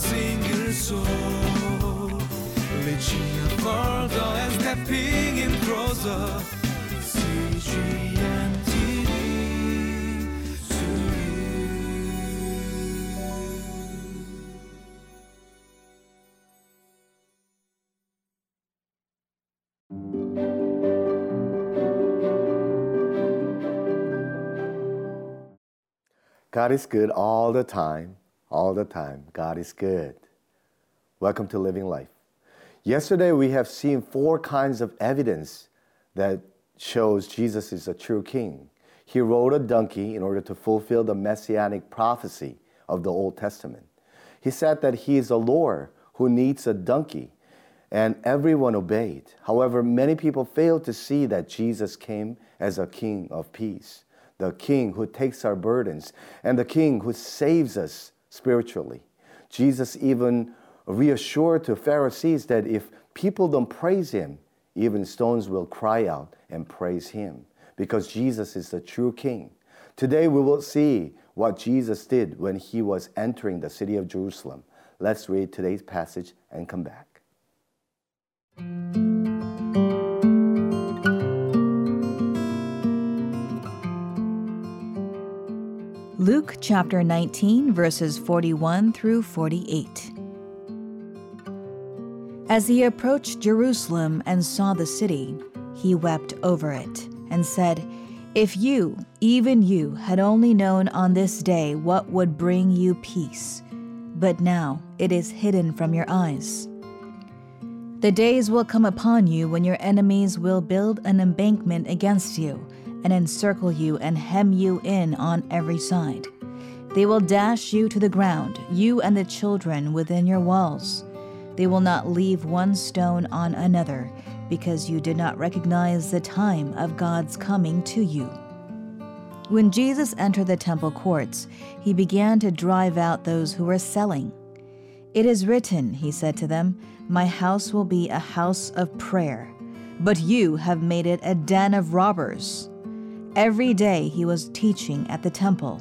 single soul. Reaching stepping in closer. God is good all the time, all the time. God is good. Welcome to Living Life. Yesterday we have seen four kinds of evidence that shows Jesus is a true king. He rode a donkey in order to fulfill the messianic prophecy of the Old Testament. He said that he is a Lord who needs a donkey, and everyone obeyed. However, many people failed to see that Jesus came as a king of peace, the king who takes our burdens, and the king who saves us spiritually. Jesus even reassured the Pharisees that if people don't praise him, even stones will cry out and praise him because Jesus is the true king. Today we will see what Jesus did when he was entering the city of Jerusalem. Let's read today's passage and come back. Luke chapter 19, verses 41 through 48. As he approached Jerusalem and saw the city, he wept over it and said, If you, even you, had only known on this day what would bring you peace, but now it is hidden from your eyes. The days will come upon you when your enemies will build an embankment against you and encircle you and hem you in on every side. They will dash you to the ground, you and the children within your walls. They will not leave one stone on another, because you did not recognize the time of God's coming to you. When Jesus entered the temple courts, he began to drive out those who were selling. It is written, he said to them, My house will be a house of prayer, but you have made it a den of robbers. Every day he was teaching at the temple,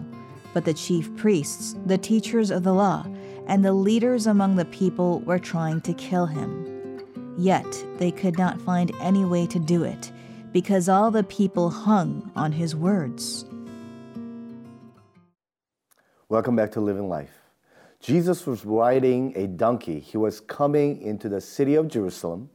but the chief priests, the teachers of the law, and the leaders among the people were trying to kill him. Yet they could not find any way to do it, because all the people hung on his words. Welcome back to Living Life. Jesus was riding a donkey. He was coming into the city of Jerusalem.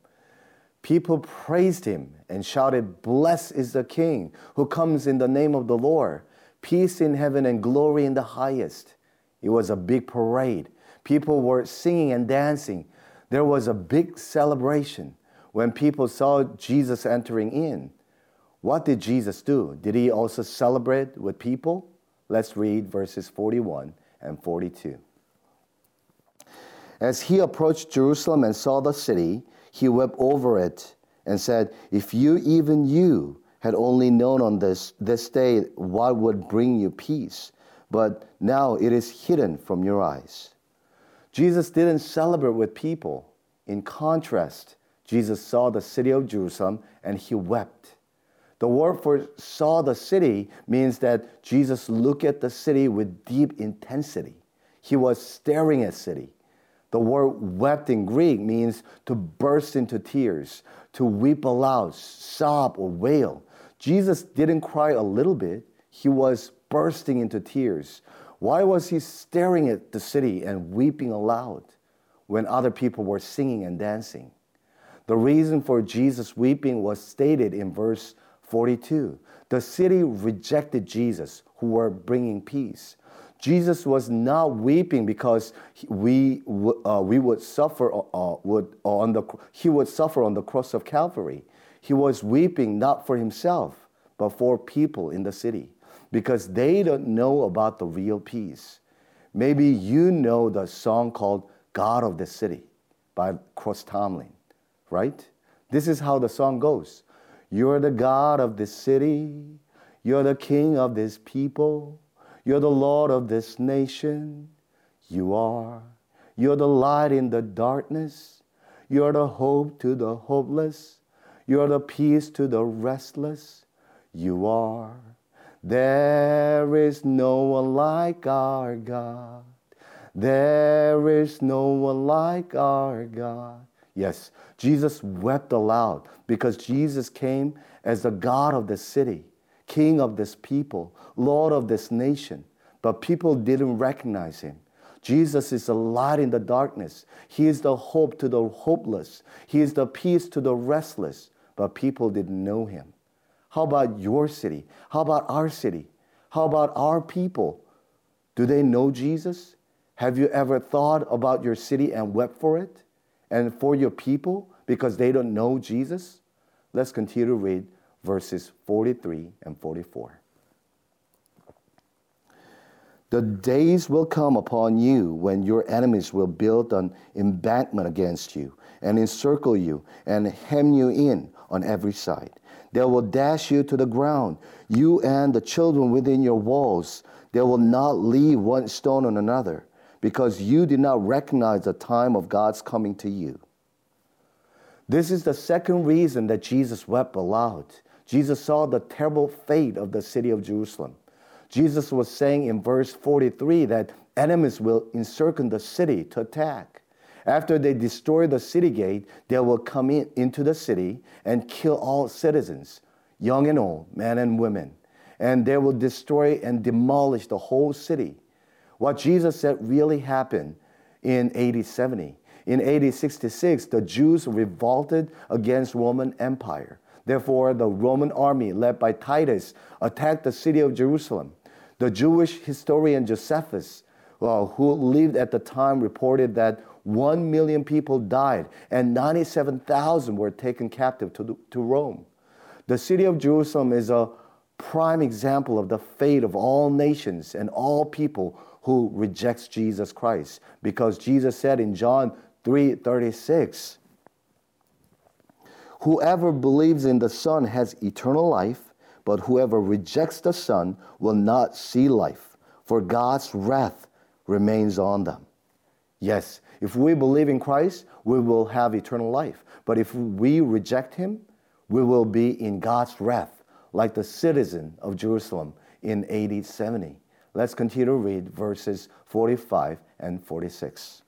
People praised him and shouted, Blessed is the King who comes in the name of the Lord. Peace in heaven and glory in the highest. It was a big parade. People were singing and dancing. There was a big celebration when people saw Jesus entering in. What did Jesus do? Did he also celebrate with people? Let's read verses 41 and 42. As he approached Jerusalem and saw the city, he wept over it and said, If you, even you, had only known on this, this day what would bring you peace, but now it is hidden from your eyes. Jesus didn't celebrate with people. In contrast, Jesus saw the city of Jerusalem and he wept. The word for saw the city means that Jesus looked at the city with deep intensity. He was staring at city. The word wept in Greek means to burst into tears, to weep aloud, sob, or wail. Jesus didn't cry a little bit, he was bursting into tears. Why was he staring at the city and weeping aloud when other people were singing and dancing? The reason for Jesus weeping was stated in verse 42. The city rejected Jesus, who were bringing peace. Jesus was not weeping because we, uh, we would suffer uh, would, on the, he would suffer on the cross of Calvary. He was weeping not for himself, but for people in the city because they don't know about the real peace. Maybe you know the song called God of the City by Chris Tomlin, right? This is how the song goes You're the God of this city, you're the King of this people, you're the Lord of this nation. You are. You're the light in the darkness, you're the hope to the hopeless, you're the peace to the restless. You are. There is no one like our God. There is no one like our God. Yes, Jesus wept aloud because Jesus came as the God of the city, King of this people, Lord of this nation. But people didn't recognize him. Jesus is the light in the darkness. He is the hope to the hopeless. He is the peace to the restless. But people didn't know him. How about your city? How about our city? How about our people? Do they know Jesus? Have you ever thought about your city and wept for it and for your people because they don't know Jesus? Let's continue to read verses 43 and 44. The days will come upon you when your enemies will build an embankment against you and encircle you and hem you in on every side. They will dash you to the ground, you and the children within your walls. They will not leave one stone on another, because you did not recognize the time of God's coming to you. This is the second reason that Jesus wept aloud. Jesus saw the terrible fate of the city of Jerusalem. Jesus was saying in verse 43 that enemies will encircle the city to attack. After they destroy the city gate, they will come in, into the city and kill all citizens, young and old, men and women. And they will destroy and demolish the whole city. What Jesus said really happened in AD 70. In AD 66, the Jews revolted against Roman Empire. Therefore, the Roman army led by Titus attacked the city of Jerusalem. The Jewish historian Josephus, uh, who lived at the time, reported that 1 million people died and 97,000 were taken captive to, to Rome. The city of Jerusalem is a prime example of the fate of all nations and all people who rejects Jesus Christ because Jesus said in John 3:36 Whoever believes in the Son has eternal life but whoever rejects the Son will not see life, for God's wrath remains on them. Yes, if we believe in Christ, we will have eternal life. But if we reject Him, we will be in God's wrath, like the citizen of Jerusalem in AD 70. Let's continue to read verses 45 and 46.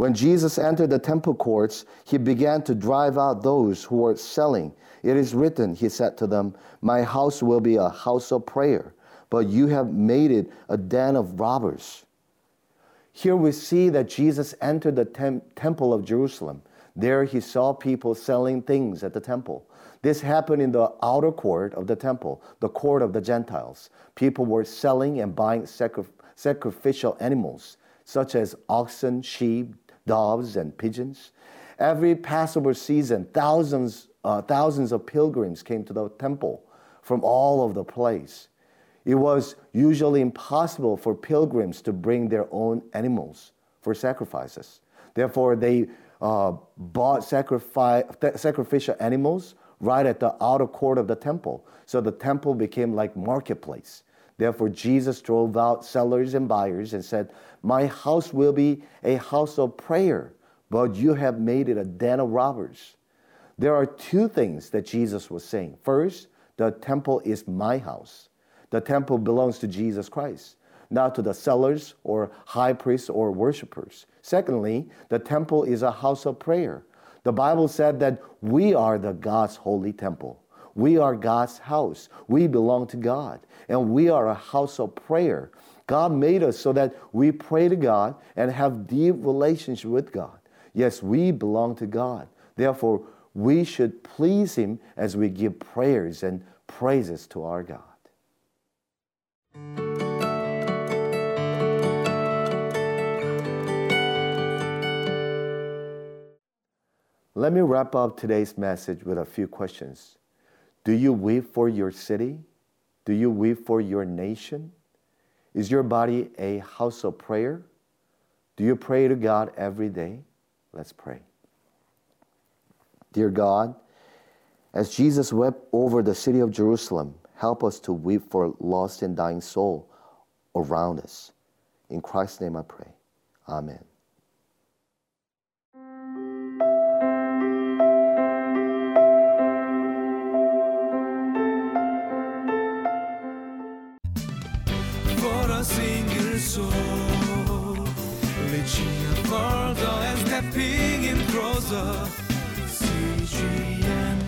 When Jesus entered the temple courts, he began to drive out those who were selling it is written, he said to them, My house will be a house of prayer, but you have made it a den of robbers. Here we see that Jesus entered the tem- temple of Jerusalem. There he saw people selling things at the temple. This happened in the outer court of the temple, the court of the Gentiles. People were selling and buying sacri- sacrificial animals, such as oxen, sheep, doves, and pigeons. Every Passover season, thousands uh, thousands of pilgrims came to the temple from all over the place. It was usually impossible for pilgrims to bring their own animals for sacrifices. Therefore, they uh, bought sacrificial animals right at the outer court of the temple. So the temple became like marketplace. Therefore, Jesus drove out sellers and buyers and said, My house will be a house of prayer, but you have made it a den of robbers. There are two things that Jesus was saying. First, the temple is my house. The temple belongs to Jesus Christ, not to the sellers or high priests or worshipers. Secondly, the temple is a house of prayer. The Bible said that we are the God's holy temple. We are God's house. We belong to God. And we are a house of prayer. God made us so that we pray to God and have deep relationship with God. Yes, we belong to God. Therefore, we should please Him as we give prayers and praises to our God. Let me wrap up today's message with a few questions. Do you weep for your city? Do you weep for your nation? Is your body a house of prayer? Do you pray to God every day? Let's pray. Dear God, as Jesus wept over the city of Jerusalem, help us to weep for lost and dying soul around us. In Christ's name I pray. Amen. Reaching further and stepping in closer CGM